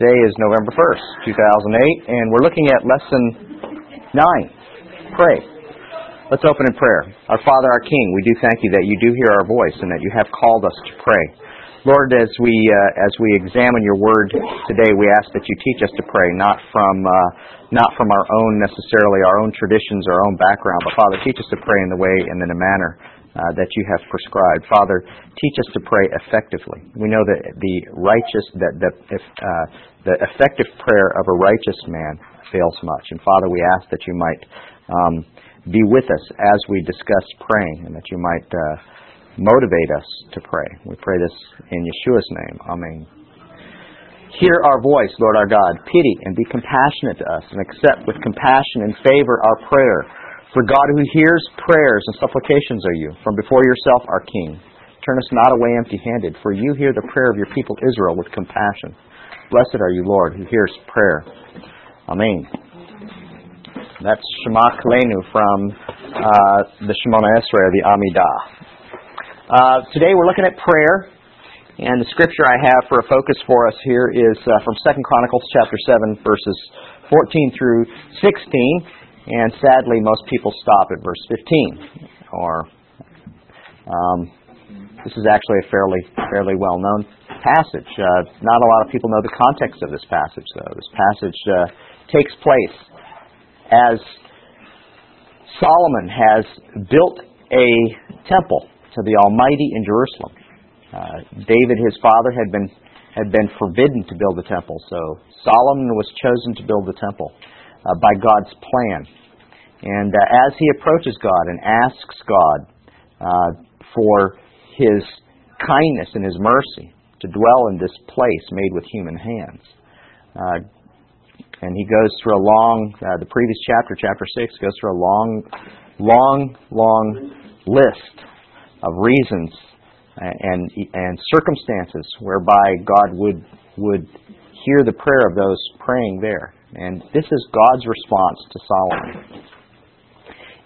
Today is November 1st, 2008, and we're looking at lesson 9 Pray. Let's open in prayer. Our Father, our King, we do thank you that you do hear our voice and that you have called us to pray. Lord, as we uh, as we examine your word today, we ask that you teach us to pray, not from uh, not from our own necessarily our own traditions, our own background, but Father, teach us to pray in the way and in a manner uh, that you have prescribed. Father, teach us to pray effectively. We know that the righteous, that the, if, uh, the effective prayer of a righteous man fails much. And Father, we ask that you might um, be with us as we discuss praying, and that you might uh, motivate us to pray. We pray this in Yeshua's name. Amen. Hear our voice, Lord our God. Pity and be compassionate to us, and accept with compassion and favor our prayer for God who hears prayers and supplications are you, from before yourself, our King. Turn us not away empty handed, for you hear the prayer of your people Israel with compassion. Blessed are you, Lord, who hears prayer. Amen. That's Shema Koleinu from uh, the Shemona Esrei, the Amidah. Uh, today we're looking at prayer, and the scripture I have for a focus for us here is uh, from Second Chronicles chapter 7, verses 14 through 16. And sadly, most people stop at verse 15. Or um, this is actually a fairly fairly well known passage. Uh, not a lot of people know the context of this passage, though. This passage uh, takes place as Solomon has built a temple to the Almighty in Jerusalem. Uh, David, his father, had been had been forbidden to build the temple, so Solomon was chosen to build the temple uh, by God's plan. And uh, as he approaches God and asks God uh, for his kindness and his mercy to dwell in this place made with human hands. Uh, and he goes through a long, uh, the previous chapter, chapter 6, goes through a long, long, long list of reasons and, and circumstances whereby God would, would hear the prayer of those praying there. And this is God's response to Solomon.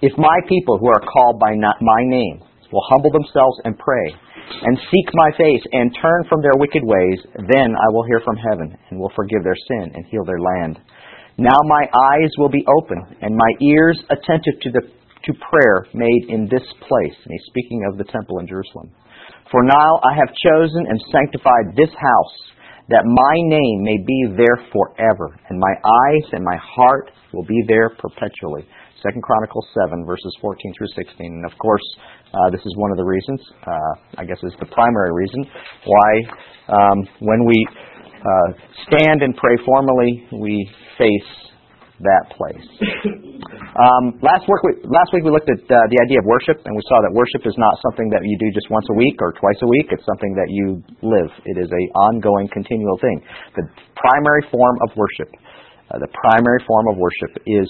If my people who are called by my name will humble themselves and pray, and seek my face, and turn from their wicked ways, then I will hear from heaven, and will forgive their sin, and heal their land. Now my eyes will be open, and my ears attentive to the to prayer made in this place. And he's speaking of the temple in Jerusalem. For now I have chosen and sanctified this house, that my name may be there forever, and my eyes and my heart will be there perpetually. Second Chronicles 7, verses 14 through 16. And of course, uh, this is one of the reasons, uh, I guess is the primary reason, why um, when we uh, stand and pray formally, we face that place. Um, last, work we, last week we looked at uh, the idea of worship, and we saw that worship is not something that you do just once a week or twice a week. It's something that you live. It is a ongoing, continual thing. The primary form of worship, uh, the primary form of worship is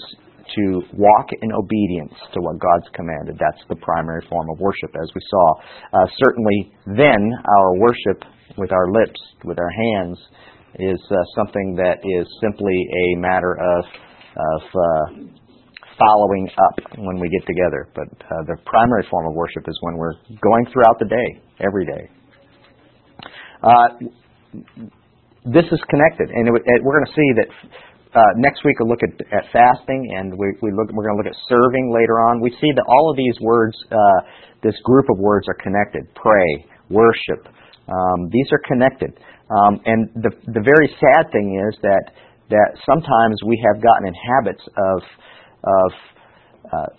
to walk in obedience to what God's commanded. That's the primary form of worship, as we saw. Uh, certainly, then our worship with our lips, with our hands, is uh, something that is simply a matter of of uh, following up when we get together. But uh, the primary form of worship is when we're going throughout the day, every day. Uh, this is connected, and it, it, we're going to see that uh, next week we'll look at, at fasting, and we, we look, we're going to look at serving later on. We see that all of these words, uh, this group of words, are connected. Pray, worship. Um, these are connected. Um, and the the very sad thing is that that sometimes we have gotten in habits of of uh,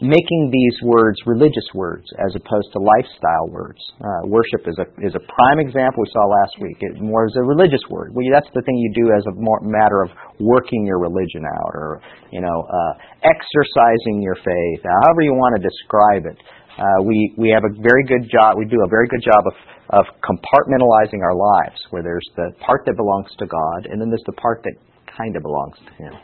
making these words religious words as opposed to lifestyle words. Uh, worship is a is a prime example we saw last week. It more is a religious word. Well, that's the thing you do as a more matter of working your religion out, or you know, uh, exercising your faith. However you want to describe it. Uh, we we have a very good job. We do a very good job of of compartmentalizing our lives, where there's the part that belongs to God, and then there's the part that kind of belongs to Him.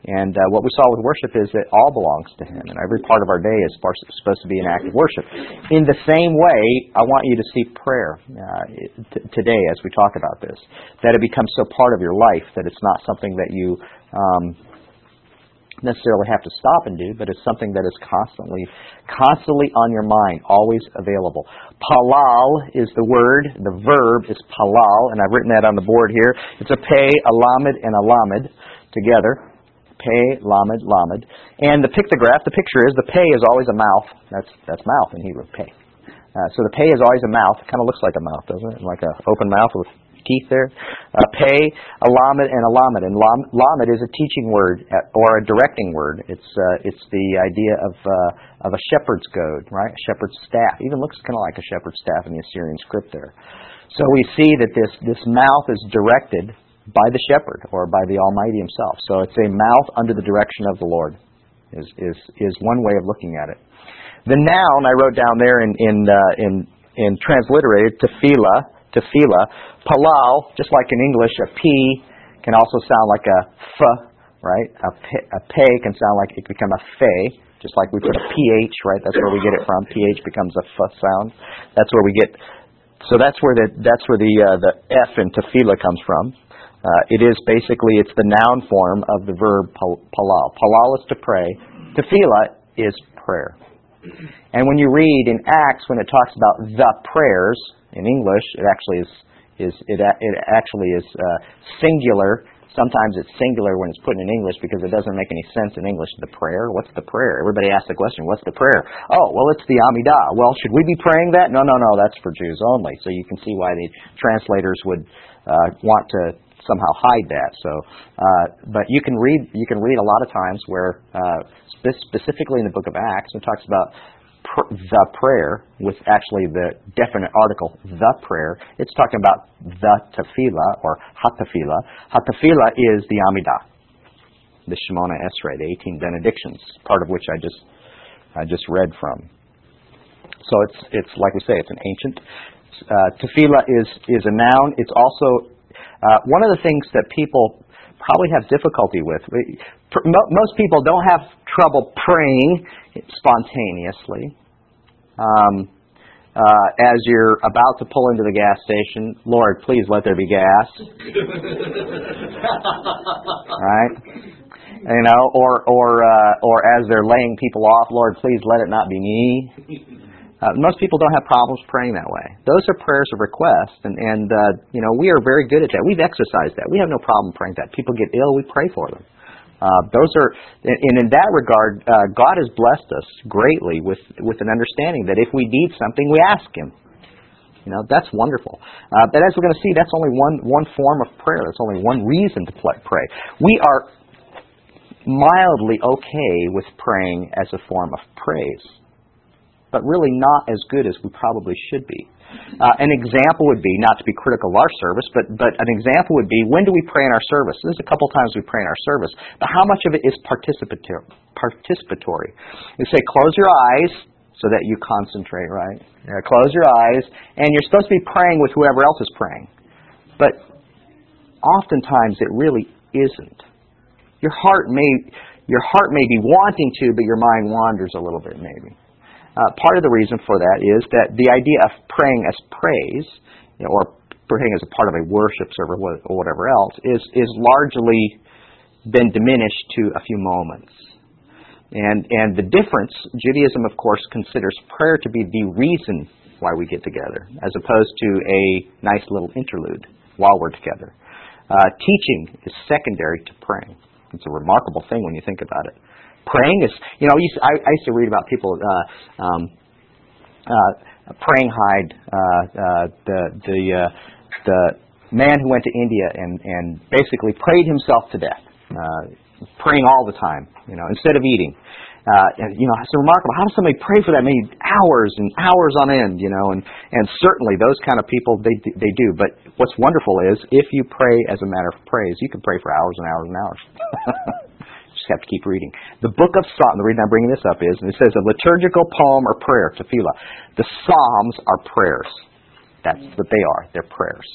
And uh, what we saw with worship is that all belongs to Him, and every part of our day is supposed to be an act of worship. In the same way, I want you to see prayer uh, t- today as we talk about this, that it becomes so part of your life that it's not something that you um, necessarily have to stop and do, but it's something that is constantly, constantly on your mind, always available. Palal is the word, the verb is palal, and I've written that on the board here. It's a pay, a lamed, and a lamed together. Pay, lamed, lamed. And the pictograph, the picture is, the pay is always a mouth. That's, that's mouth in Hebrew, pay. Uh, so the pay is always a mouth. It kind of looks like a mouth, doesn't it? Like an open mouth with teeth there. Uh, pay, a lamed, and a lamed. And lam, lamed is a teaching word uh, or a directing word. It's uh, it's the idea of uh, of a shepherd's goad, right? A shepherd's staff. Even looks kind of like a shepherd's staff in the Assyrian script there. So we see that this this mouth is directed by the shepherd or by the Almighty Himself. So it's a mouth under the direction of the Lord. Is is is one way of looking at it. The noun I wrote down there in in uh, in in transliterated tefillah, tefillah, palal, just like in English, a p can also sound like a f, right? A p, a pe can sound like it become a fe, just like we put a ph, right? That's where we get it from. Ph becomes a f sound. That's where we get. So that's where the that's where the uh, the f in tefillah comes from. Uh, it is basically it's the noun form of the verb palal. Palal is to pray. Tefillah is prayer. And when you read in Acts, when it talks about the prayers in English, it actually is is it it actually is uh, singular. Sometimes it's singular when it's put in English because it doesn't make any sense in English. The prayer, what's the prayer? Everybody asks the question, what's the prayer? Oh, well, it's the Amidah. Well, should we be praying that? No, no, no, that's for Jews only. So you can see why the translators would uh, want to somehow hide that. So, uh, but you can read you can read a lot of times where uh, specifically in the book of Acts, it talks about pr- the prayer with actually the definite article, the prayer. It's talking about the tefillah or hatafillah. Hatafillah is the Amidah, the Shemona Esrei, the 18 benedictions, part of which I just I just read from. So it's it's like we say, it's an ancient. Uh, tefillah is is a noun. It's also uh, one of the things that people probably have difficulty with. Most people don't have trouble praying spontaneously. Um, uh, as you're about to pull into the gas station, Lord, please let there be gas. right? You know, or or uh, or as they're laying people off, Lord, please let it not be me. Uh, most people don't have problems praying that way. Those are prayers of request, and, and uh, you know we are very good at that. We've exercised that. We have no problem praying that. People get ill, we pray for them. Uh, those are, and in that regard, uh, God has blessed us greatly with with an understanding that if we need something, we ask Him. You know that's wonderful. Uh, but as we're going to see, that's only one one form of prayer. That's only one reason to pray. We are mildly okay with praying as a form of praise but really not as good as we probably should be. Uh, an example would be, not to be critical of our service, but, but an example would be, when do we pray in our service? There's a couple times we pray in our service, but how much of it is participatory? participatory? We say, close your eyes so that you concentrate, right? Yeah, close your eyes, and you're supposed to be praying with whoever else is praying. But oftentimes it really isn't. Your heart may, your heart may be wanting to, but your mind wanders a little bit, maybe. Uh, part of the reason for that is that the idea of praying as praise, you know, or praying as a part of a worship service or whatever else, is is largely been diminished to a few moments. And and the difference, Judaism, of course, considers prayer to be the reason why we get together, as opposed to a nice little interlude while we're together. Uh, teaching is secondary to praying. It's a remarkable thing when you think about it praying is, you know, I, I used to read about people, uh, um, uh, praying Hyde, uh, uh, the, the, uh, the man who went to India and, and basically prayed himself to death, uh, praying all the time, you know, instead of eating. Uh, and, you know, it's remarkable. How does somebody pray for that many hours and hours on end? You know, and and certainly those kind of people they they do. But what's wonderful is if you pray as a matter of praise, you can pray for hours and hours and hours. just have to keep reading. The book of Psalms, the reason I'm bringing this up is, and it says a liturgical poem or prayer, tefillah. The Psalms are prayers. That's what they are. They're prayers.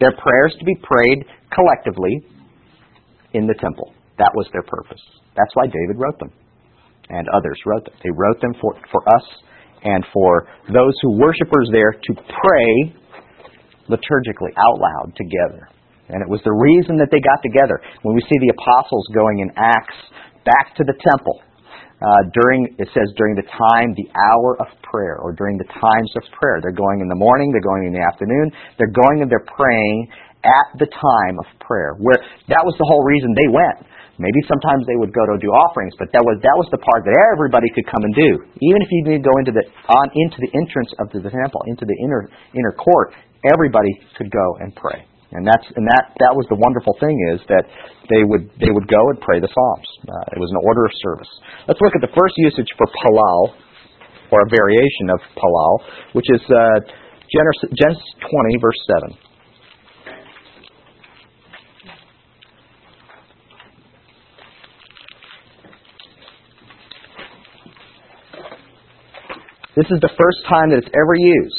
They're prayers to be prayed collectively in the temple. That was their purpose. That's why David wrote them. And others wrote them. They wrote them for, for us and for those who worshipers there to pray liturgically out loud together. And it was the reason that they got together. When we see the apostles going in Acts back to the temple. Uh, during it says during the time, the hour of prayer, or during the times of prayer. They're going in the morning, they're going in the afternoon, they're going and they're praying at the time of prayer. Where that was the whole reason they went. Maybe sometimes they would go to do offerings, but that was that was the part that everybody could come and do. Even if you didn't go into the on into the entrance of the, temple, into the inner inner court, everybody could go and pray. And that's and that that was the wonderful thing is that they would they would go and pray the psalms. Uh, it was an order of service. Let's look at the first usage for palal, or a variation of palal, which is uh, Genesis 20 verse 7. This is the first time that it's ever used.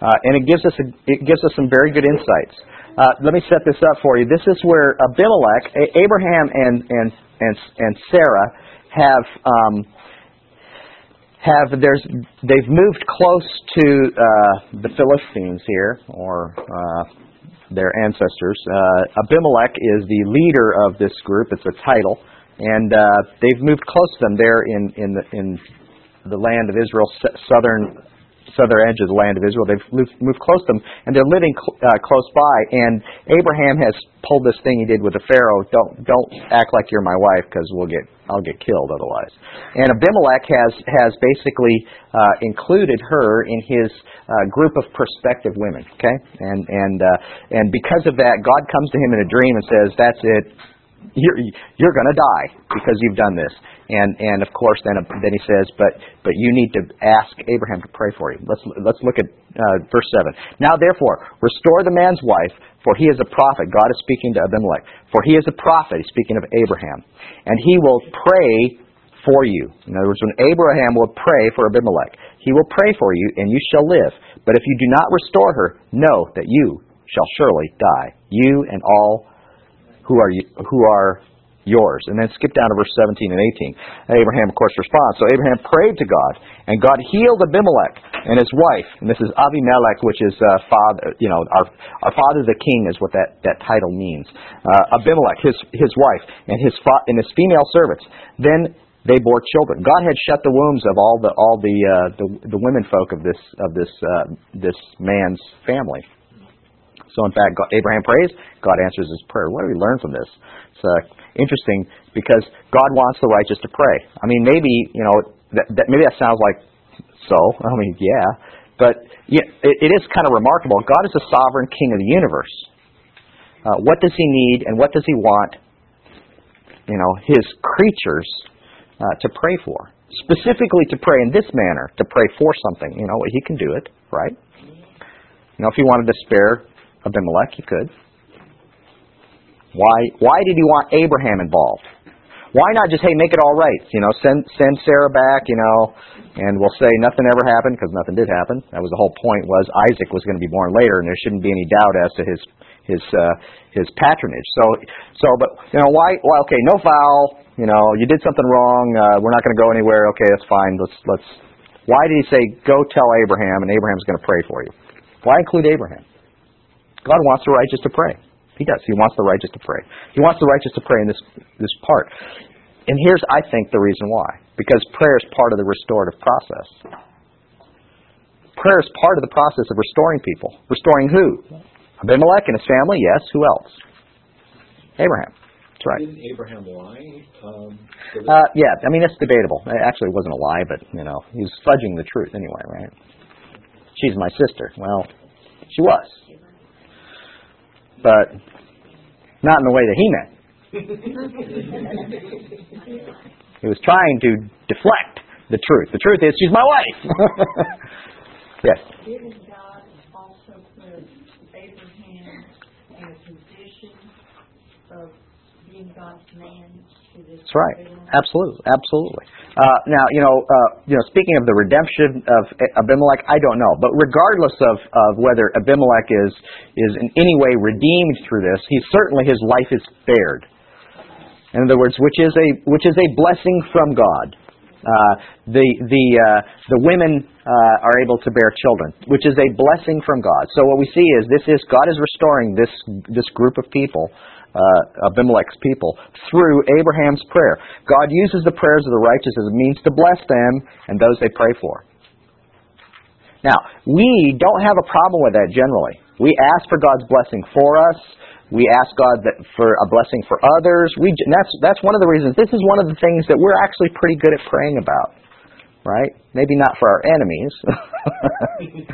Uh, and it gives us a, it gives us some very good insights. Uh, let me set this up for you. This is where Abimelech, A- Abraham, and and and and Sarah have um, have there's they've moved close to uh, the Philistines here, or uh, their ancestors. Uh, Abimelech is the leader of this group. It's a title, and uh, they've moved close to them there in in the in the land of Israel, southern southern edge of the land of Israel. They've moved, close to them, and they're living cl- uh, close by. And Abraham has pulled this thing he did with the Pharaoh. Don't don't act like you're my wife, because we'll get I'll get killed otherwise. And Abimelech has has basically uh, included her in his uh, group of prospective women. Okay, and and uh, and because of that, God comes to him in a dream and says, "That's it." You're, you're going to die because you've done this. And and of course, then then he says, but but you need to ask Abraham to pray for you. Let's let's look at uh, verse seven. Now therefore, restore the man's wife, for he is a prophet. God is speaking to Abimelech. For he is a prophet. He's speaking of Abraham, and he will pray for you. In other words, when Abraham will pray for Abimelech, he will pray for you, and you shall live. But if you do not restore her, know that you shall surely die, you and all who are you, who are yours. And then skip down to verse 17 and 18. Abraham, of course, responds. So Abraham prayed to God, and God healed Abimelech and his wife. And this is Abimelech, which is uh, father, you know, our, our father the king is what that, that title means. Uh, Abimelech, his, his wife, and his, fa- and his female servants. Then they bore children. God had shut the wombs of all the all the uh, the, the women folk of this of this uh, this man's family. So in fact, God, Abraham prays, God answers his prayer. What do we learn from this? It's uh, interesting because God wants the righteous to pray. I mean, maybe you know that, that maybe that sounds like so. I mean, yeah, but it, it is kind of remarkable. God is the sovereign King of the universe. Uh, what does He need, and what does He want? You know, His creatures uh, to pray for, specifically to pray in this manner, to pray for something. You know, He can do it, right? You know, if He wanted to spare Abimelech, He could. Why, why did he want Abraham involved? Why not just, hey, make it all right? You know, send, send Sarah back, you know, and we'll say nothing ever happened because nothing did happen. That was the whole point was Isaac was going to be born later and there shouldn't be any doubt as to his, his, uh, his patronage. So, so, but, you know, why, well, okay, no foul, you know, you did something wrong, uh, we're not going to go anywhere, okay, that's fine, let's, let's, why did he say, go tell Abraham and Abraham's going to pray for you? Why include Abraham? God wants the righteous to pray. He does. He wants the righteous to pray. He wants the righteous to pray in this this part. And here's, I think, the reason why. Because prayer is part of the restorative process. Prayer is part of the process of restoring people. Restoring who? Abimelech and his family, yes. Who else? Abraham. That's right. Didn't Abraham lie? Um, uh, yeah, I mean, it's debatable. Actually, it wasn't a lie, but, you know, he's fudging the truth anyway, right? She's my sister. Well, she was but not in the way that he meant. he was trying to deflect the truth. The truth is, she's my wife. yes. Didn't God also put Abraham in a position of being God's man that's right. Absolutely. Absolutely. Uh, now, you know, uh, you know, speaking of the redemption of Abimelech, I don't know, but regardless of, of whether Abimelech is is in any way redeemed through this, he certainly his life is spared. In other words, which is a which is a blessing from God. Uh, the the uh, the women uh, are able to bear children, which is a blessing from God. So what we see is this is God is restoring this this group of people, uh, Abimelech's people, through Abraham's prayer. God uses the prayers of the righteous as a means to bless them and those they pray for. Now we don't have a problem with that generally. We ask for God's blessing for us. We ask God that for a blessing for others. We, that's, that's one of the reasons. This is one of the things that we're actually pretty good at praying about. Right? Maybe not for our enemies.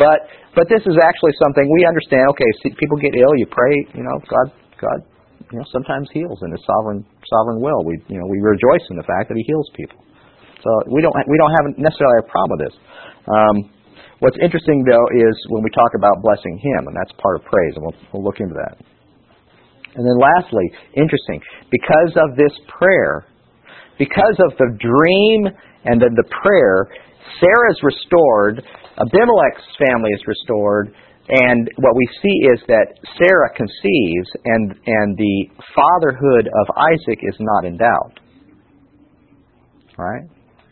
but, but this is actually something we understand. Okay, see, people get ill, you pray, you know, God, God, you know, sometimes heals in His sovereign, sovereign will. We, you know, we rejoice in the fact that He heals people. So we don't, we don't have necessarily a problem with this. Um, What's interesting, though, is when we talk about blessing Him, and that's part of praise, and we'll, we'll look into that. And then lastly, interesting, because of this prayer, because of the dream and then the prayer, Sarah is restored, Abimelech's family is restored, and what we see is that Sarah conceives and, and the fatherhood of Isaac is not in doubt. Right?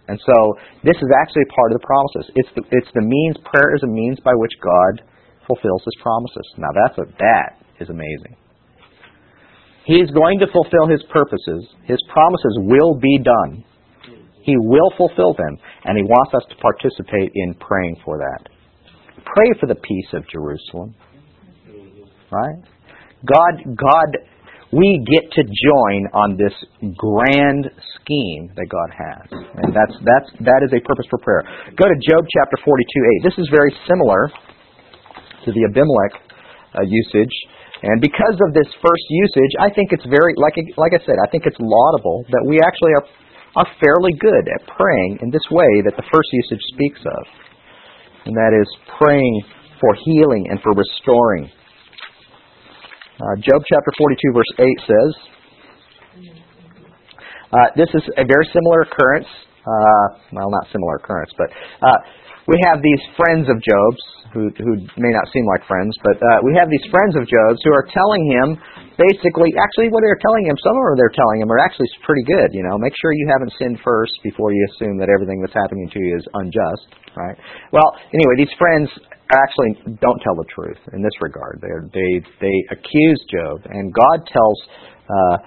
And so this is actually part of the promises. It's the, it's the means, prayer is a means by which God fulfills his promises. Now that's a, that is amazing. He's going to fulfill His purposes. His promises will be done. He will fulfill them, and He wants us to participate in praying for that. Pray for the peace of Jerusalem. Right? God, God, we get to join on this grand scheme that God has. And that's, that's, that is a purpose for prayer. Go to Job chapter 42, 8. This is very similar to the Abimelech uh, usage. And because of this first usage, I think it's very, like, like I said, I think it's laudable that we actually are, are fairly good at praying in this way that the first usage speaks of. And that is praying for healing and for restoring. Uh, Job chapter 42, verse 8 says, uh, this is a very similar occurrence. Uh, well, not similar occurrence, but uh, we have these friends of Job's who, who may not seem like friends, but uh, we have these friends of Job's who are telling him basically, actually, what they're telling him, some of them they're telling him are actually pretty good. You know, make sure you haven't sinned first before you assume that everything that's happening to you is unjust, right? Well, anyway, these friends actually don't tell the truth in this regard. They they they accuse Job, and God tells. Uh,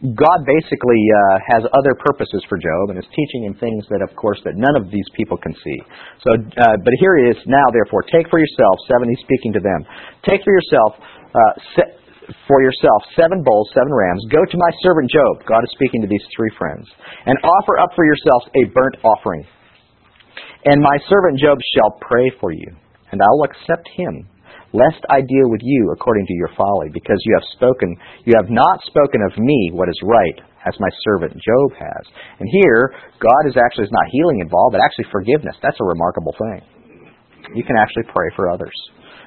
God basically uh, has other purposes for Job and is teaching him things that, of course, that none of these people can see. So, uh, but here he is now. Therefore, take for yourself seven. He's speaking to them. Take for yourself. Uh, se- for yourself seven bulls, seven rams. Go to my servant Job. God is speaking to these three friends. And offer up for yourselves a burnt offering. And my servant Job shall pray for you, and I will accept him lest I deal with you according to your folly, because you have spoken, you have not spoken of me what is right, as my servant Job has. And here, God is actually is not healing involved, but actually forgiveness. That's a remarkable thing. You can actually pray for others.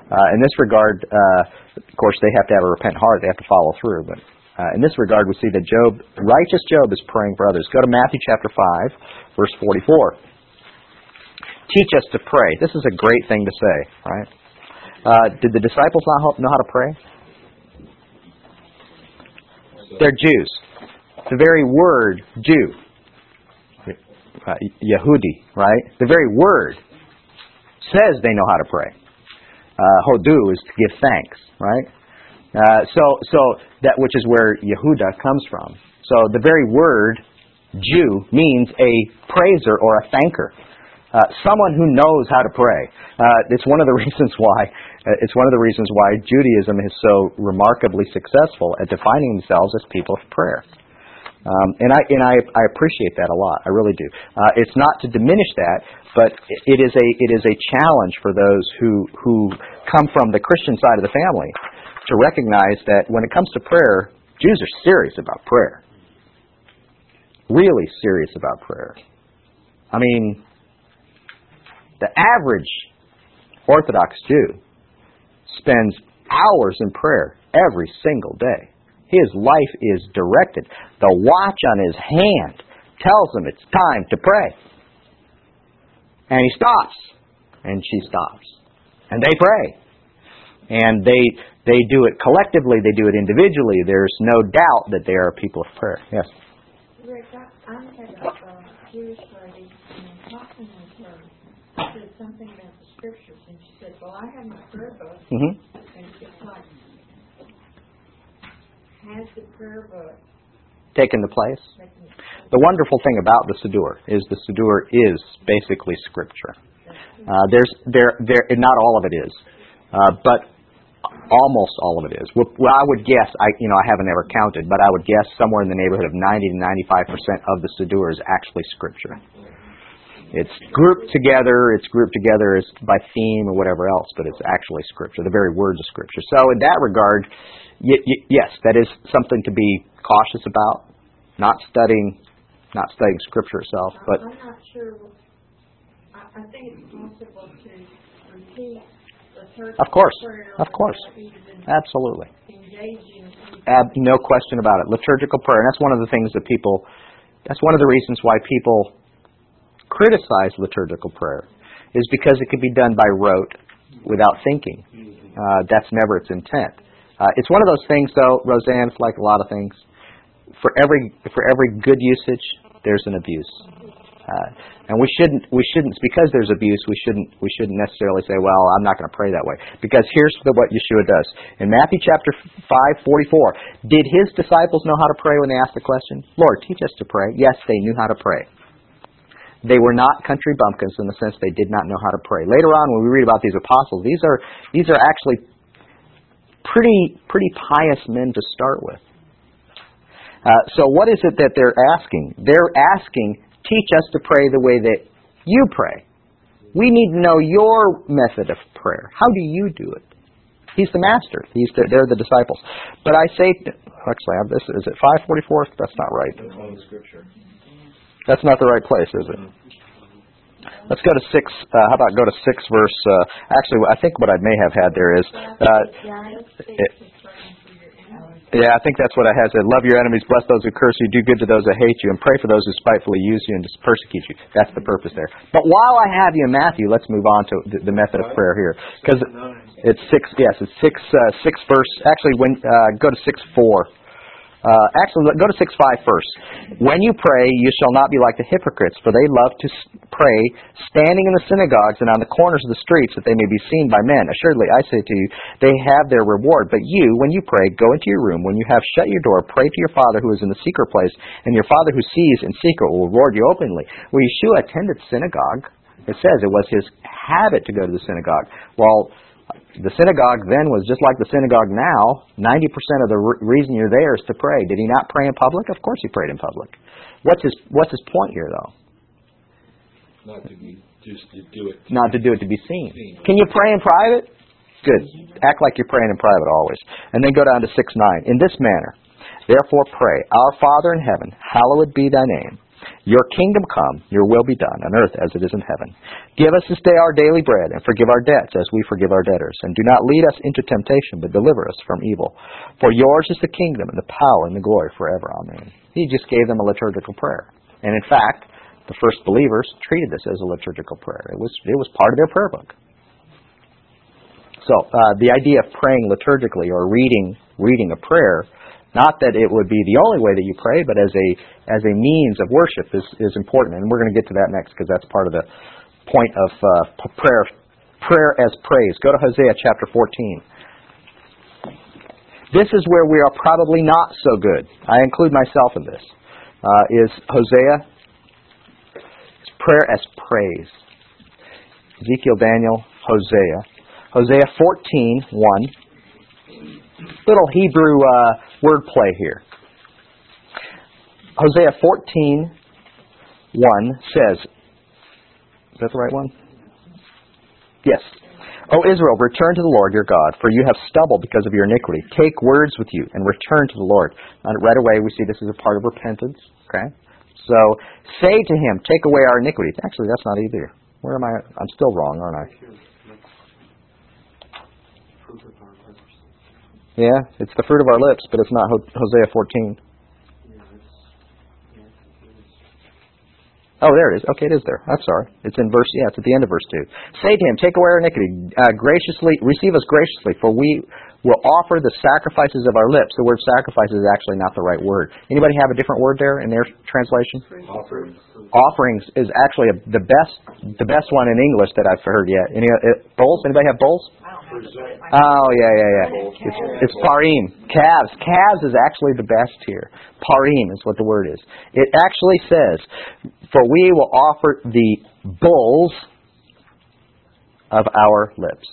Uh, in this regard, uh, of course, they have to have a repentant heart. They have to follow through. But uh, in this regard, we see that Job, righteous Job, is praying for others. Go to Matthew chapter five, verse forty-four. Teach us to pray. This is a great thing to say, right? Uh, did the disciples not know how to pray? They're Jews. The very word Jew, uh, Yehudi, right? The very word says they know how to pray. Uh, hodu is to give thanks, right? Uh, so, so that which is where Yehuda comes from. So the very word Jew means a praiser or a thanker. Uh, someone who knows how to pray. Uh, it's one of the reasons why uh, it's one of the reasons why Judaism is so remarkably successful at defining themselves as people of prayer. Um, and I and I, I appreciate that a lot. I really do. Uh, it's not to diminish that, but it is a it is a challenge for those who who come from the Christian side of the family to recognize that when it comes to prayer, Jews are serious about prayer. Really serious about prayer. I mean, the average Orthodox Jew spends hours in prayer every single day. His life is directed. The watch on his hand tells him it's time to pray. And he stops. And she stops. And they pray. And they they do it collectively, they do it individually. There's no doubt that they are people of prayer. Yes. Rick, I, I had a uh, Jewish said something about the scriptures, and she said, well, I have my prayer book, hmm and it's like, has the prayer book Taken the place. taken The wonderful thing about the Siddur is the Siddur is basically scripture. Uh, there's there there not all of it is, uh, but almost all of it is. Well, well, I would guess I you know I haven't ever counted, but I would guess somewhere in the neighborhood of 90 to 95 percent of the Siddur is actually scripture. It's grouped together. It's grouped together as by theme or whatever else, but it's actually scripture, the very words of scripture. So in that regard, y- y- yes, that is something to be cautious about. Not studying, not studying scripture itself, but I'm not sure, I, I think it's possible to repeat Of course, of course. absolutely. Ab- no question about it. Liturgical prayer, and that's one of the things that people, that's one of the reasons why people criticize liturgical prayer, is because it can be done by rote without thinking. Uh, that's never its intent. Uh, it's one of those things, though, Roseanne. It's like a lot of things. For every for every good usage, there's an abuse, uh, and we shouldn't we shouldn't because there's abuse. We shouldn't we shouldn't necessarily say, well, I'm not going to pray that way. Because here's the, what Yeshua does in Matthew chapter five forty four. Did his disciples know how to pray when they asked the question? Lord, teach us to pray. Yes, they knew how to pray. They were not country bumpkins in the sense they did not know how to pray. Later on, when we read about these apostles, these are these are actually pretty pretty pious men to start with. Uh, so, what is it that they're asking? They're asking, teach us to pray the way that you pray. We need to know your method of prayer. How do you do it? He's the master. He's the, they're the disciples. But I say, actually, I have this. Is it 544? That's not right. That's not the right place, is it? Let's go to six. Uh, how about go to six verse? Uh, actually, I think what I may have had there is. Uh, it- yeah, I think that's what I had said. Love your enemies, bless those who curse you, do good to those that hate you, and pray for those who spitefully use you and persecute you. That's the purpose there. But while I have you in Matthew, let's move on to the, the method of prayer here, because it's six. Yes, it's six. Uh, six verse. Actually, when uh, go to six four. Uh, actually, go to six five first. When you pray, you shall not be like the hypocrites, for they love to pray standing in the synagogues and on the corners of the streets, that they may be seen by men. Assuredly, I say to you, they have their reward. But you, when you pray, go into your room. When you have shut your door, pray to your Father who is in the secret place, and your Father who sees in secret will reward you openly. Well, Yeshua attended synagogue. It says it was his habit to go to the synagogue. Well, the synagogue then was just like the synagogue now. 90% of the re- reason you're there is to pray. Did he not pray in public? Of course he prayed in public. What's his What's his point here, though? Not to be just to do it. Not to do it to be seen. Can you pray in private? Good. Act like you're praying in private always. And then go down to 6 9. In this manner, therefore pray, Our Father in heaven, hallowed be thy name. Your kingdom come, your will be done, on earth as it is in heaven. Give us this day our daily bread, and forgive our debts as we forgive our debtors. And do not lead us into temptation, but deliver us from evil. For yours is the kingdom, and the power, and the glory forever. Amen. He just gave them a liturgical prayer. And in fact, the first believers treated this as a liturgical prayer. It was, it was part of their prayer book. So uh, the idea of praying liturgically or reading reading a prayer, not that it would be the only way that you pray, but as a as a means of worship is is important, and we're going to get to that next because that's part of the point of uh, prayer prayer as praise. Go to Hosea chapter 14. This is where we are probably not so good. I include myself in this. Uh, is Hosea it's prayer as praise. Ezekiel, Daniel, Hosea. Hosea 14, 1. Little Hebrew uh, wordplay here. Hosea 14, 1 says, is that the right one? Yes. O Israel, return to the Lord your God, for you have stumbled because of your iniquity. Take words with you and return to the Lord. And right away we see this is a part of repentance. Okay? So say to him, Take away our iniquity. Actually, that's not either. Where am I? I'm still wrong, aren't I? Yeah, it's the fruit of our lips, but it's not Hosea 14. Oh, there it is. Okay, it is there. I'm sorry. It's in verse. Yeah, it's at the end of verse two. Say to him, "Take away our iniquity, uh, graciously receive us graciously, for we will offer the sacrifices of our lips. The word sacrifice is actually not the right word. Anybody have a different word there in their translation? Offerings. Offerings is actually a, the best the best one in English that I've heard yet. Any uh, bowls? Anybody have bowls? Oh yeah, yeah, yeah. It's, it's parim. Calves. Calves is actually the best here. Parim is what the word is. It actually says, "For we will offer the bulls of our lips."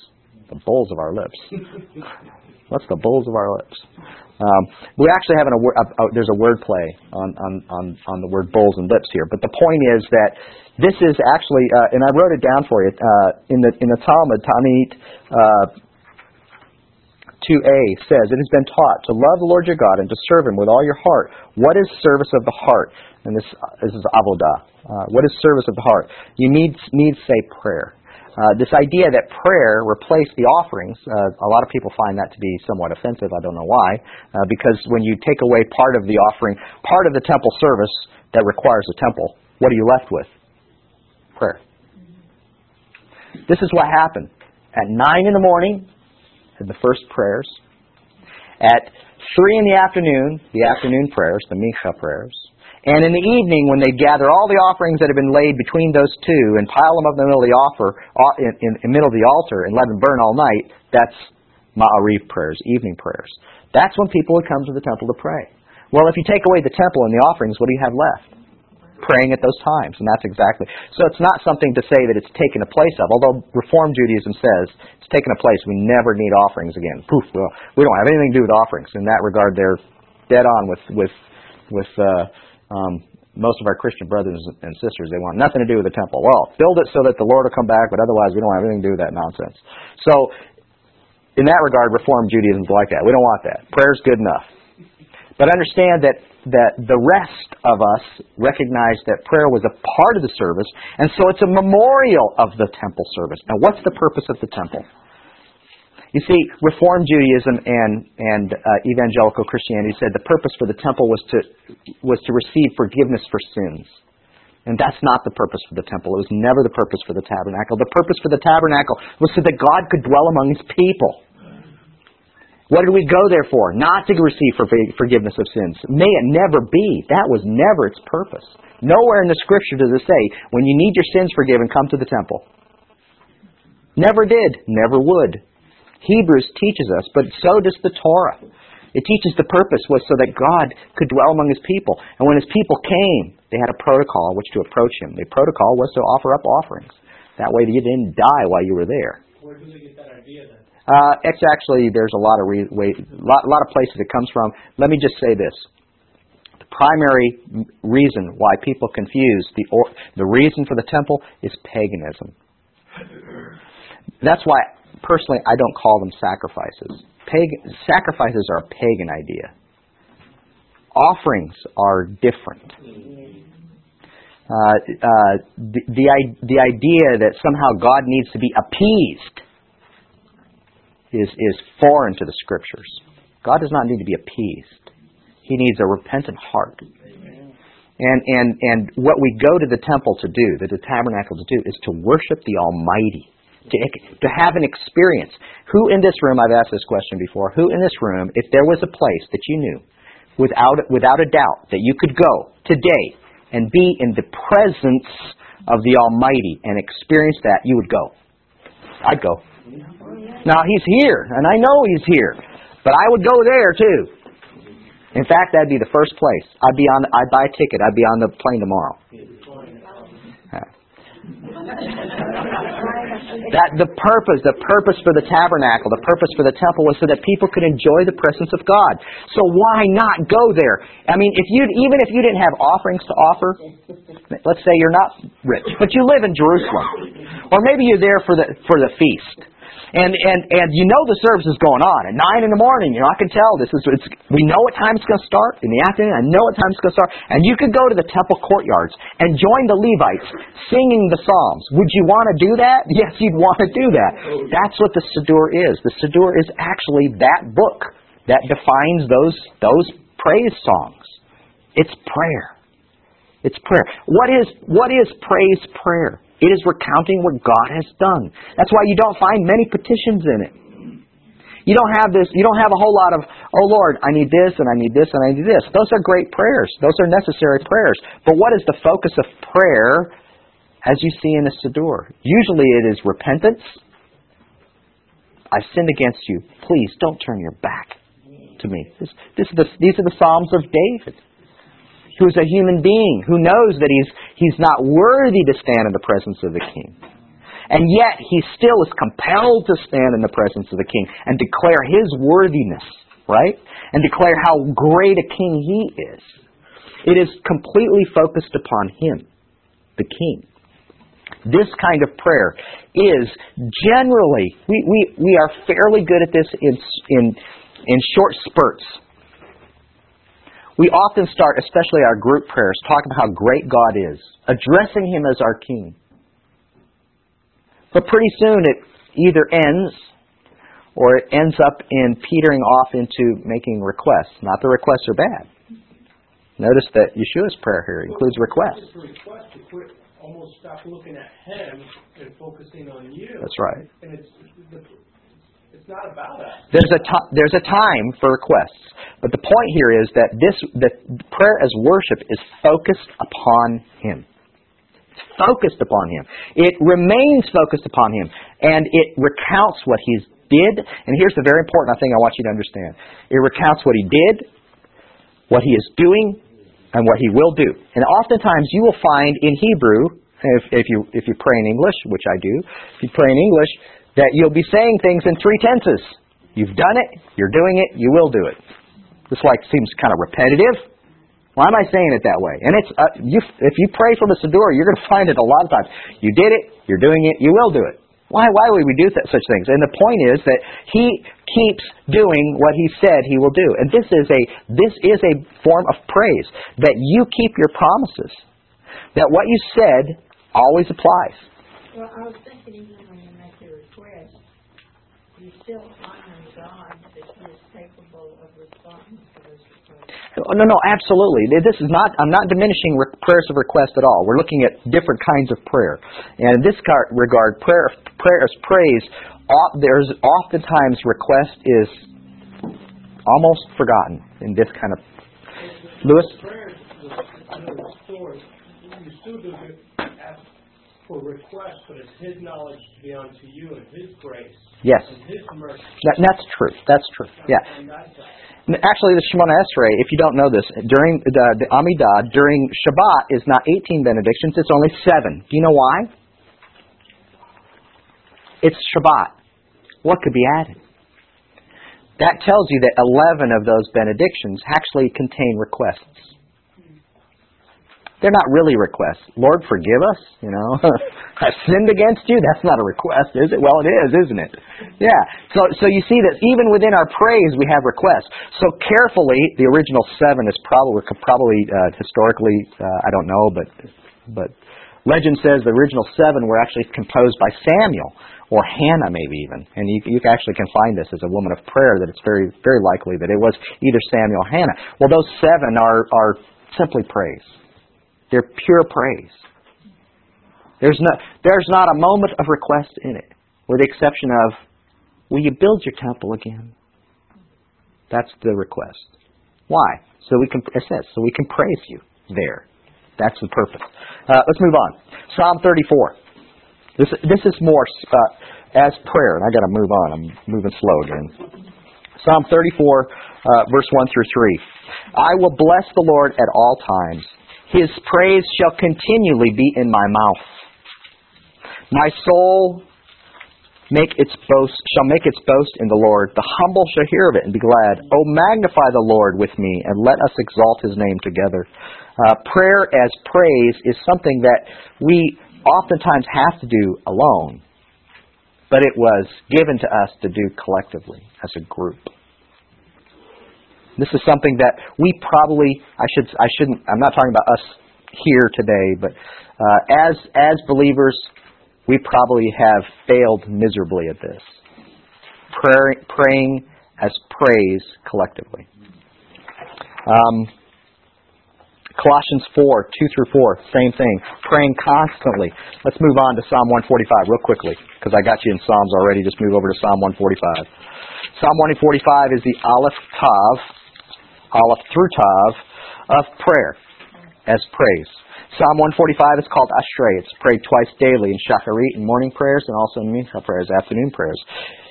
The bulls of our lips. What's the bulls of our lips? Um, we actually have an, a, a, there's a word play on, on, on, on the word bulls and lips here, but the point is that this is actually, uh, and I wrote it down for you uh, in the in the Talmud, Ta'anit uh, 2a says, It has been taught to love the Lord your God and to serve Him with all your heart. What is service of the heart? And this, this is avodah. Uh, what is service of the heart? You need need say prayer. Uh, this idea that prayer replaced the offerings, uh, a lot of people find that to be somewhat offensive. I don't know why. Uh, because when you take away part of the offering, part of the temple service that requires a temple, what are you left with? Prayer. This is what happened. At 9 in the morning, had the first prayers. At 3 in the afternoon, the afternoon prayers, the Mincha prayers. And in the evening, when they gather all the offerings that have been laid between those two and pile them up in the middle of the offer, in, in, in the middle of the altar, and let them burn all night, that's Ma'ariv prayers, evening prayers. That's when people would come to the temple to pray. Well, if you take away the temple and the offerings, what do you have left? Praying at those times, and that's exactly. So it's not something to say that it's taken a place of. Although Reform Judaism says it's taken a place, we never need offerings again. Poof, well, we don't have anything to do with offerings. In that regard, they're dead on with with with uh, um, most of our Christian brothers and sisters, they want nothing to do with the temple. Well, build it so that the Lord will come back, but otherwise we don't have anything to do with that nonsense. So, in that regard, Reformed Judaism is like that. We don't want that. Prayer's good enough. But understand that, that the rest of us recognize that prayer was a part of the service, and so it's a memorial of the temple service. Now, what's the purpose of the temple? You see, Reformed Judaism and and uh, evangelical Christianity said the purpose for the temple was to was to receive forgiveness for sins. And that's not the purpose for the temple. It was never the purpose for the tabernacle. The purpose for the tabernacle was so that God could dwell among his people. What did we go there for? Not to receive forgiveness of sins. May it never be. That was never its purpose. Nowhere in the scripture does it say, when you need your sins forgiven, come to the temple. Never did. Never would. Hebrews teaches us, but so does the Torah. It teaches the purpose was so that God could dwell among his people. And when his people came, they had a protocol which to approach him. The protocol was to offer up offerings. That way you didn't die while you were there. Where do they get that idea then? Uh, it's actually, there's a lot of, re- way, lot, lot of places it comes from. Let me just say this. The primary reason why people confuse the, or, the reason for the temple is paganism. That's why personally, I don't call them sacrifices. Sacrifices are a pagan idea. Offerings are different. Uh, uh, the, the, the idea that somehow God needs to be appeased is, is foreign to the Scriptures. God does not need to be appeased. He needs a repentant heart. And, and, and what we go to the temple to do, the tabernacle to do, is to worship the Almighty to, to have an experience. Who in this room, I've asked this question before, who in this room, if there was a place that you knew, without, without a doubt, that you could go today and be in the presence of the Almighty and experience that, you would go? I'd go. Now, He's here, and I know He's here, but I would go there too. In fact, that'd be the first place. I'd be on. I'd buy a ticket. I'd be on the plane tomorrow. That the purpose, the purpose for the tabernacle, the purpose for the temple was so that people could enjoy the presence of God. So why not go there? I mean, if you even if you didn't have offerings to offer, let's say you're not rich, but you live in Jerusalem, or maybe you're there for the for the feast. And and and you know the service is going on at nine in the morning. You know I can tell this is it's. We know what time it's going to start in the afternoon. I know what time it's going to start. And you could go to the temple courtyards and join the Levites singing the psalms. Would you want to do that? Yes, you'd want to do that. That's what the Siddur is. The Siddur is actually that book that defines those those praise songs. It's prayer. It's prayer. What is what is praise prayer? It is recounting what God has done. That's why you don't find many petitions in it. You don't have this, you don't have a whole lot of, oh Lord, I need this and I need this and I need this. Those are great prayers. Those are necessary prayers. But what is the focus of prayer as you see in the Siddur? Usually it is repentance. I've sinned against you. Please don't turn your back to me. This, this is the, these are the Psalms of David, who's a human being, who knows that he's, he's not worthy to stand in the presence of the king. And yet he still is compelled to stand in the presence of the king and declare his worthiness, right? And declare how great a king he is. It is completely focused upon him, the king. This kind of prayer is generally, we, we, we are fairly good at this in, in, in short spurts. We often start, especially our group prayers, talking about how great God is, addressing Him as our King. But pretty soon it either ends or it ends up in petering off into making requests. Not the requests are bad. Notice that Yeshua's prayer here includes requests. It's a request to quit, almost stop looking at him and focusing on you. That's right. And it's, it's not about us. There's a there's a time for requests, but the point here is that this that prayer as worship is focused upon Him. It's focused upon Him. It remains focused upon Him, and it recounts what He did. And here's the very important thing I want you to understand: it recounts what He did, what He is doing, and what He will do. And oftentimes you will find in Hebrew, if, if you if you pray in English, which I do, if you pray in English, that you'll be saying things in three tenses. You've done it, you're doing it, you will do it. This like seems kind of repetitive. Why am I saying it that way? And it's uh, you, if you pray from a siddur, you're going to find it a lot of times. You did it, you're doing it, you will do it. Why? Why would we do th- such things? And the point is that he keeps doing what he said he will do, and this is a this is a form of praise that you keep your promises. That what you said always applies. Well, I was thinking even when you make your request, you still honor God that He is capable of responding to those requests. No, no, absolutely. This is not. I'm not diminishing re- prayers of request at all. We're looking at different kinds of prayer, and in this car- regard, prayer, prayer as praise. There's oftentimes request is almost forgotten in this kind of. Lewis, Prayer is story. You still do ask for requests, but it's His knowledge to be unto you and His grace yes, and His mercy that, that's true. That's true. Yeah. on that side. And Actually, the Shemona Esrei, if you don't know this, during uh, the, the Amidah, during Shabbat is not 18 benedictions, it's only seven. Do you know why? It's Shabbat. What could be added? That tells you that 11 of those benedictions actually contain requests. They're not really requests. Lord, forgive us, you know. I've sinned against you. That's not a request, is it? Well, it is, isn't it? Yeah. So, so you see that even within our praise, we have requests. So carefully, the original seven is probably, probably uh, historically, uh, I don't know, but, but legend says the original seven were actually composed by Samuel or Hannah, maybe even. And you, you actually can find this as a woman of prayer that it's very, very likely that it was either Samuel or Hannah. Well, those seven are, are simply praise. They're pure praise. There's not, there's not a moment of request in it, with the exception of, will you build your temple again? That's the request. Why? So we can, it says, so we can praise you there. That's the purpose. Uh, let's move on. Psalm 34. This, this is more uh, as prayer, and I got to move on. I'm moving slow again. Psalm 34, uh, verse 1 through 3. I will bless the Lord at all times. His praise shall continually be in my mouth. My soul make its boast shall make its boast in the Lord. The humble shall hear of it and be glad. Oh, magnify the Lord with me, and let us exalt His name together. Uh, prayer as praise is something that we oftentimes have to do alone, but it was given to us to do collectively as a group. This is something that we probably I should I shouldn't I'm not talking about us here today, but uh, as as believers, we probably have failed miserably at this. Prayer, praying as praise collectively. Um, Colossians 4, 2 through 4, same thing. Praying constantly. Let's move on to Psalm 145 real quickly, because I got you in Psalms already. Just move over to Psalm 145. Psalm 145 is the Aleph Tav, Aleph through Tav, of prayer, as praise. Psalm 145 is called Ashrei. It's prayed twice daily in Shacharit and morning prayers, and also in Mincha prayers, afternoon prayers.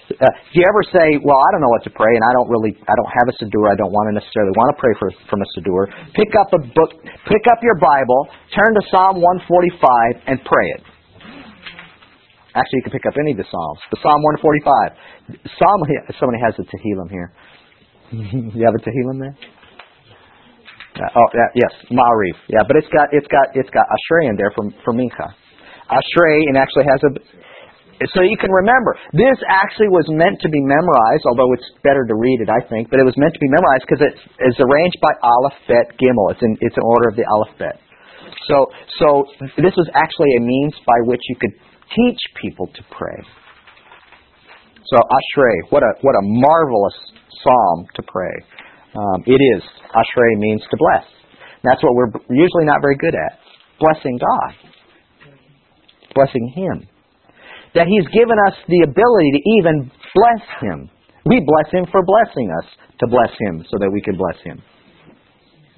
Uh, do you ever say, "Well, I don't know what to pray, and I don't really, I don't have a siddur. I don't want to necessarily want to pray for, from a siddur." Pick up a book, pick up your Bible, turn to Psalm 145, and pray it. Actually, you can pick up any of the Psalms. The Psalm 145. Psalm. Somebody has a Tehillim here. you have a Tehillim there? Uh, oh, yeah, yes, Ma'ariv. Yeah, but it's got it's got it's got Ashrei in there from from Mincha. Ashrei and actually has a so you can remember, this actually was meant to be memorized, although it's better to read it, I think, but it was meant to be memorized because it is arranged by Aleph, Bet, Gimel. It's in, it's in order of the Aleph, Bet. So, so this was actually a means by which you could teach people to pray. So Ashrei, what a, what a marvelous psalm to pray. Um, it is. Ashrei means to bless. That's what we're usually not very good at. Blessing God. Blessing Him that He's given us the ability to even bless Him. We bless Him for blessing us to bless Him so that we can bless Him.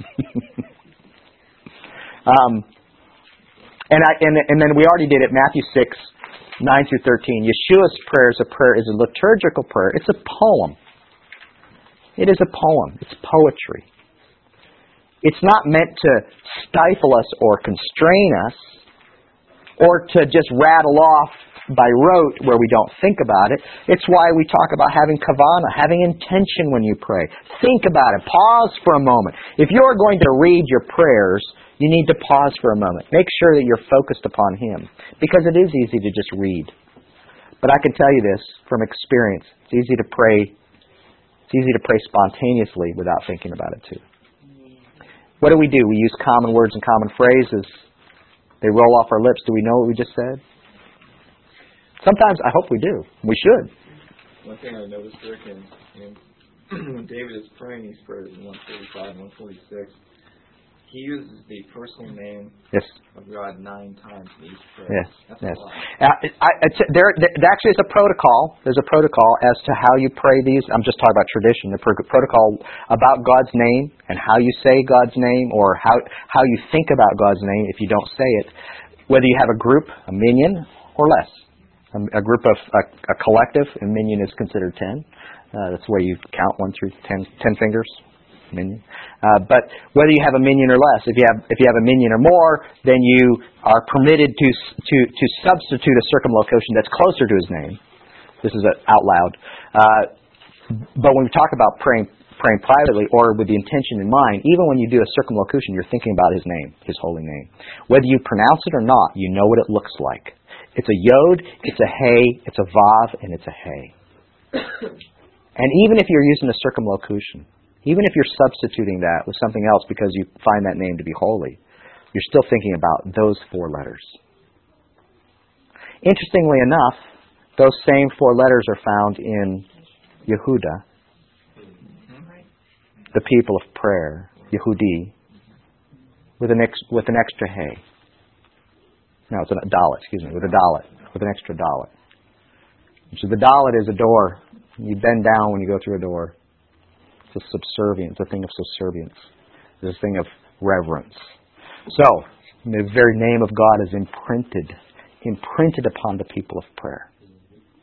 um, and, I, and, and then we already did it, Matthew 6, 9 through 13. Yeshua's prayer is a prayer, is a liturgical prayer. It's a poem. It is a poem. It's poetry. It's not meant to stifle us or constrain us or to just rattle off by rote where we don't think about it. It's why we talk about having kavana, having intention when you pray. Think about it. Pause for a moment. If you're going to read your prayers, you need to pause for a moment. Make sure that you're focused upon Him. Because it is easy to just read. But I can tell you this from experience. It's easy to pray. It's easy to pray spontaneously without thinking about it too. What do we do? We use common words and common phrases. They roll off our lips. Do we know what we just said? Sometimes I hope we do. We should. One thing I noticed, Rick, and, and when David is praying these prayers in 145 and 146, he uses the personal name yes. of God nine times in each prayer. Yes, That's yes. Uh, I, it's, there, there actually is a protocol. There's a protocol as to how you pray these. I'm just talking about tradition. The pro- protocol about God's name and how you say God's name, or how how you think about God's name if you don't say it. Whether you have a group, a minyan, or less. A, a group of a, a collective, a minyan is considered ten. Uh, that's the way you count one through ten, ten fingers minyan. Uh, but whether you have a minyan or less, if you have if you have a minyan or more, then you are permitted to to to substitute a circumlocution that's closer to his name. This is a, out loud. Uh, but when we talk about praying praying privately or with the intention in mind, even when you do a circumlocution, you're thinking about his name, his holy name. Whether you pronounce it or not, you know what it looks like. It's a yod, it's a hey, it's a vav, and it's a hey. and even if you're using a circumlocution, even if you're substituting that with something else because you find that name to be holy, you're still thinking about those four letters. Interestingly enough, those same four letters are found in Yehuda, the people of prayer, Yehudi, with an, ex, with an extra hey. No, it's a dalet, excuse me, with a dalet, with an extra dalet. So the dalet is a door. You bend down when you go through a door. It's a subservience, a thing of subservience. It's a thing of reverence. So, the very name of God is imprinted, imprinted upon the people of prayer.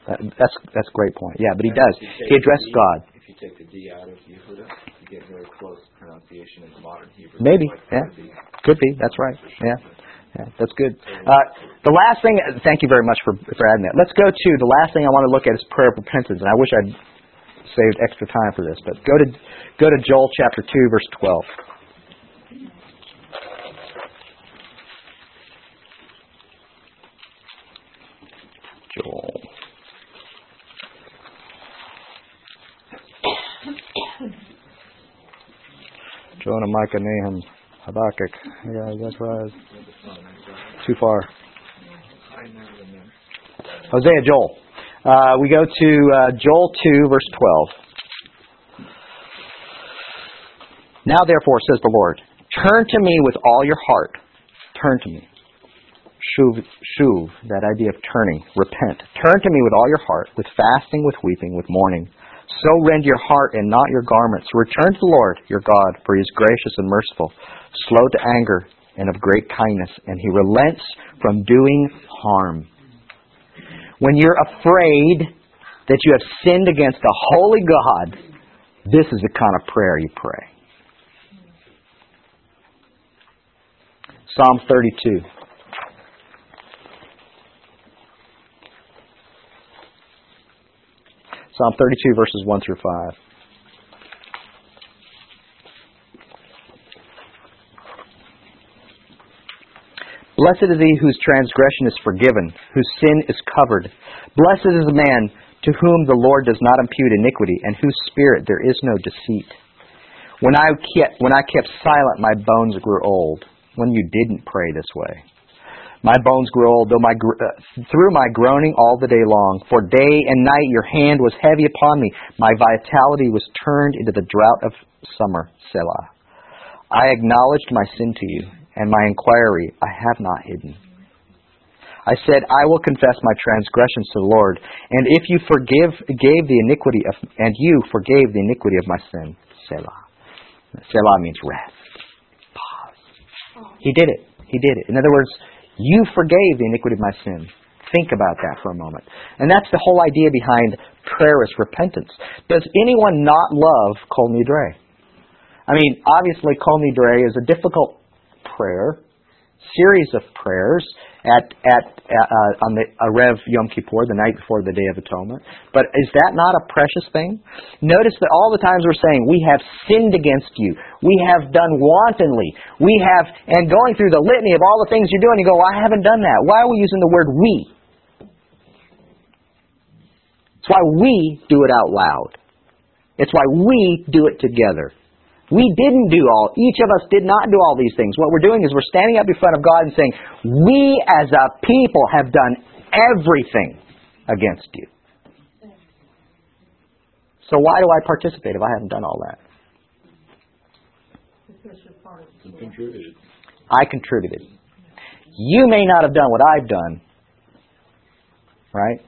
That, that's that's a great point. Yeah, but he does. If you take He addressed God. If you take the D out of Yehuda, you get very close pronunciation in modern Hebrew. Maybe. Yeah. Could be. That's right. Yeah. Yeah, that's good. Uh, the last thing, thank you very much for, for adding that. Let's go to the last thing I want to look at is prayer of repentance, and I wish I'd saved extra time for this, but go to go to Joel chapter two, verse twelve. Joel. Jonah, Micah, Nahum, Habakkuk. Yeah, that's right. Too far. Hosea, Joel. Uh, we go to uh, Joel 2, verse 12. Now, therefore, says the Lord, Turn to me with all your heart. Turn to me. Shuv, shuv, that idea of turning, repent. Turn to me with all your heart, with fasting, with weeping, with mourning. So rend your heart and not your garments. Return to the Lord your God, for he is gracious and merciful, slow to anger, and of great kindness, and he relents from doing harm. When you're afraid that you have sinned against a holy God, this is the kind of prayer you pray. Psalm 32. Psalm 32, verses 1 through 5. Blessed is he whose transgression is forgiven, whose sin is covered. Blessed is the man to whom the Lord does not impute iniquity, and whose spirit there is no deceit. When I kept, when I kept silent, my bones grew old. When you didn't pray this way. My bones grew old though my, uh, through my groaning all the day long. For day and night your hand was heavy upon me. My vitality was turned into the drought of summer. Selah. I acknowledged my sin to you, and my inquiry I have not hidden. I said, I will confess my transgressions to the Lord, and if you forgive, gave the iniquity of, and you forgave the iniquity of my sin. Selah. Selah means rest. Pause. He did it. He did it. In other words, you forgave the iniquity of my sin. Think about that for a moment. And that's the whole idea behind prayer is repentance. Does anyone not love Kol Nidre? I mean, obviously, Kol Nidre is a difficult prayer, series of prayers at at uh, on the Erev Yom Kippur, the night before the Day of Atonement. But is that not a precious thing? Notice that all the times we're saying we have sinned against you, we have done wantonly, we have, and going through the litany of all the things you're doing, you go, well, I haven't done that. Why are we using the word we? It's why we do it out loud. It's why we do it together. We didn't do all, each of us did not do all these things. What we're doing is we're standing up in front of God and saying, We as a people have done everything against you. So why do I participate if I haven't done all that? You contributed. I contributed. You may not have done what I've done, right?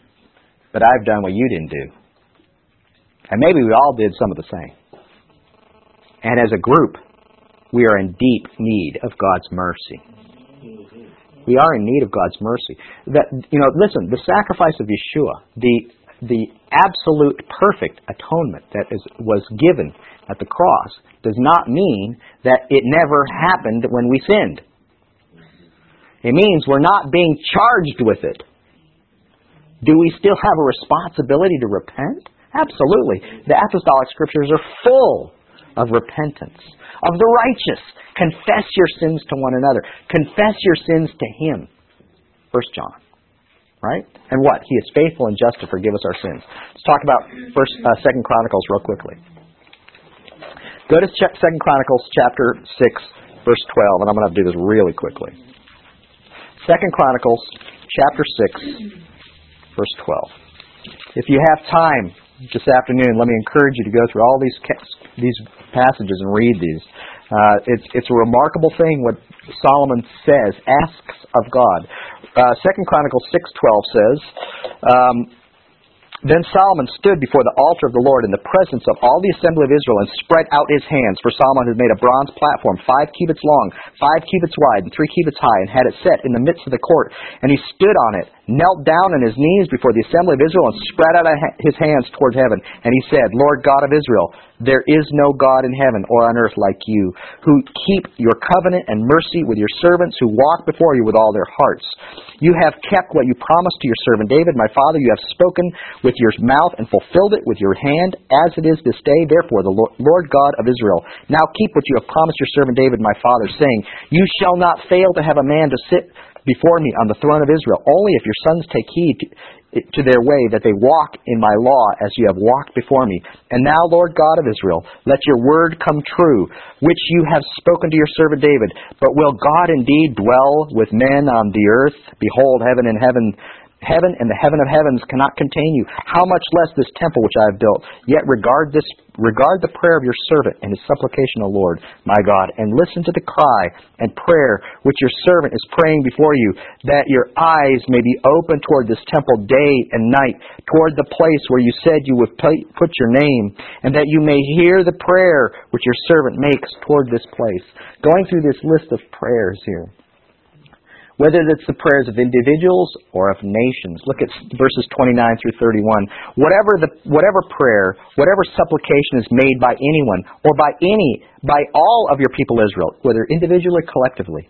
But I've done what you didn't do. And maybe we all did some of the same. And as a group, we are in deep need of God's mercy. We are in need of God's mercy. That you know, listen, the sacrifice of Yeshua, the the absolute perfect atonement that is, was given at the cross does not mean that it never happened when we sinned. It means we're not being charged with it. Do we still have a responsibility to repent? Absolutely. The apostolic scriptures are full of repentance, of the righteous. Confess your sins to one another. Confess your sins to Him. First John. Right? And what? He is faithful and just to forgive us our sins. Let's talk about First, uh, Second Chronicles real quickly. Go to Second Chronicles chapter six, verse twelve, and I'm going to do this really quickly. Second Chronicles chapter six, verse twelve. If you have time this afternoon, let me encourage you to go through all these these passages and read these. Uh, it's it's a remarkable thing what Solomon says, asks of God. Uh, Second Chronicles six twelve says. Um, then Solomon stood before the altar of the Lord in the presence of all the assembly of Israel and spread out his hands. For Solomon had made a bronze platform, five cubits long, five cubits wide, and three cubits high, and had it set in the midst of the court. And he stood on it, knelt down on his knees before the assembly of Israel, and spread out his hands toward heaven. And he said, Lord God of Israel, there is no God in heaven or on earth like you, who keep your covenant and mercy with your servants who walk before you with all their hearts. You have kept what you promised to your servant David, my father. You have spoken with your mouth and fulfilled it with your hand, as it is this day. Therefore, the Lord God of Israel, now keep what you have promised your servant David, my father, saying, You shall not fail to have a man to sit before me on the throne of Israel, only if your sons take heed to their way, that they walk in my law as you have walked before me. And now, Lord God of Israel, let your word come true, which you have spoken to your servant David. But will God indeed dwell with men on the earth? Behold, heaven and heaven Heaven and the heaven of heavens cannot contain you. How much less this temple which I have built? Yet regard this regard the prayer of your servant and his supplication, O Lord, my God, and listen to the cry and prayer which your servant is praying before you, that your eyes may be open toward this temple day and night, toward the place where you said you would put your name, and that you may hear the prayer which your servant makes toward this place. Going through this list of prayers here whether it's the prayers of individuals or of nations. Look at verses 29 through 31. Whatever the whatever prayer, whatever supplication is made by anyone or by any by all of your people Israel, whether individually or collectively,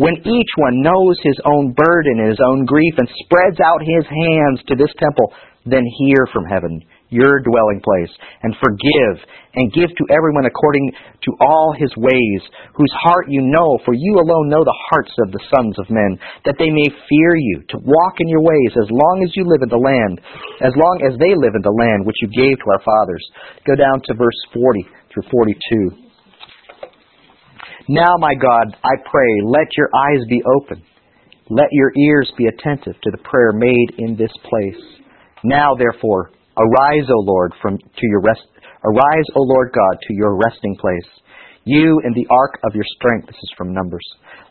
when each one knows his own burden and his own grief and spreads out his hands to this temple, then hear from heaven your dwelling place, and forgive, and give to everyone according to all his ways, whose heart you know, for you alone know the hearts of the sons of men, that they may fear you, to walk in your ways as long as you live in the land, as long as they live in the land which you gave to our fathers. Go down to verse 40 through 42. Now, my God, I pray, let your eyes be open. Let your ears be attentive to the prayer made in this place. Now, therefore, Arise, O Lord, from to your rest. Arise, O Lord God, to your resting place. You in the ark of your strength. This is from Numbers.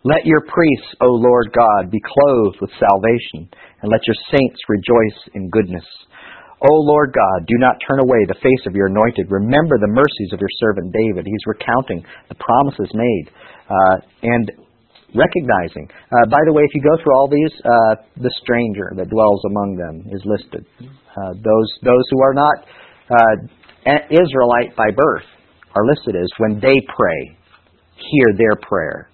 Let your priests, O Lord God, be clothed with salvation, and let your saints rejoice in goodness. O Lord God, do not turn away the face of your anointed. Remember the mercies of your servant David. He's recounting the promises made. Uh, and recognizing. Uh, by the way, if you go through all these, uh, the stranger that dwells among them is listed. Uh, those those who are not uh, Israelite by birth are listed as when they pray, hear their prayer.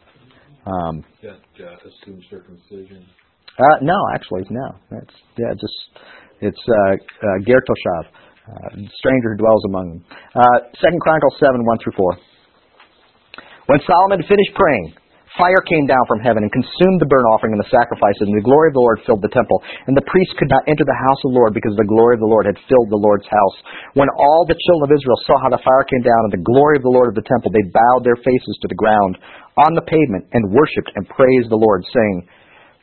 Um, that uh, assumes circumcision. Uh, no, actually, no. That's yeah, just it's uh, uh, ger toshav, uh, stranger who dwells among them. Uh, Second Chronicles seven one through four. When Solomon finished praying, Fire came down from heaven and consumed the burnt offering and the sacrifices, and the glory of the Lord filled the temple. And the priests could not enter the house of the Lord because the glory of the Lord had filled the Lord's house. When all the children of Israel saw how the fire came down and the glory of the Lord of the temple, they bowed their faces to the ground on the pavement and worshipped and praised the Lord, saying,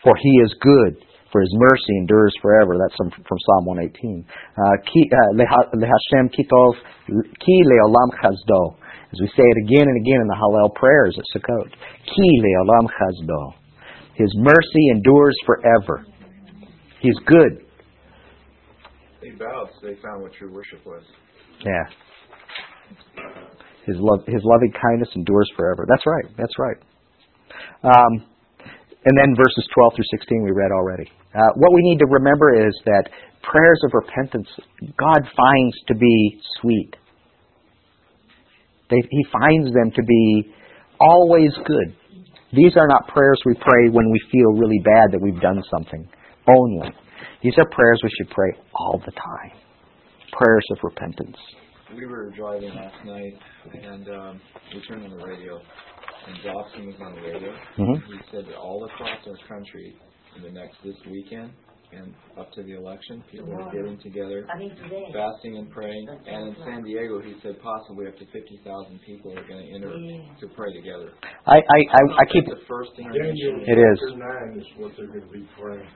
For he is good, for his mercy endures forever. That's from, from Psalm 118. Uh, uh, Lehashem kitov ki leolam chazdo. As we say it again and again in the Hallel prayers at Sukkot. Ki le'olam chazdo. His mercy endures forever. He's good. They bowed, so they found what true worship was. Yeah. His love, his loving kindness endures forever. That's right. That's right. Um, and then verses 12 through 16 we read already. Uh, what we need to remember is that prayers of repentance God finds to be sweet. They, he finds them to be always good. These are not prayers we pray when we feel really bad that we've done something only. These are prayers we should pray all the time. Prayers of repentance. We were driving last night and um, we turned on the radio and Dobson was on the radio. Mm-hmm. He said that all across our country in the next this weekend and up to the election, people are getting together, fasting and praying. And in San Diego, he said possibly up to 50,000 people are going to enter to pray together. I I I, I keep the first intervention. It is.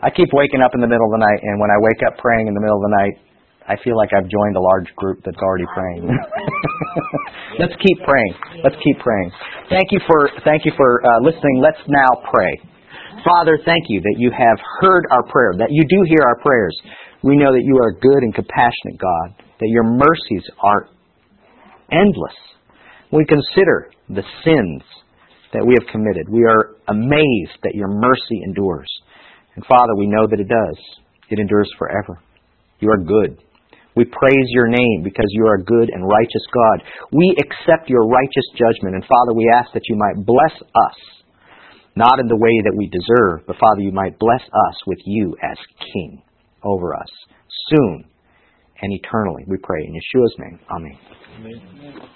I keep waking up in the middle of the night, and when I wake up praying in the middle of the night, I feel like I've joined a large group that's already praying. Let's keep praying. Let's keep praying. Thank you for thank you for uh, listening. Let's now pray. Father, thank you that you have heard our prayer, that you do hear our prayers. We know that you are a good and compassionate God, that your mercies are endless. We consider the sins that we have committed, we are amazed that your mercy endures. And Father, we know that it does. It endures forever. You are good. We praise your name because you are a good and righteous God. We accept your righteous judgment. And Father, we ask that you might bless us not in the way that we deserve, but Father, you might bless us with you as King over us soon and eternally. We pray in Yeshua's name. Amen. Amen.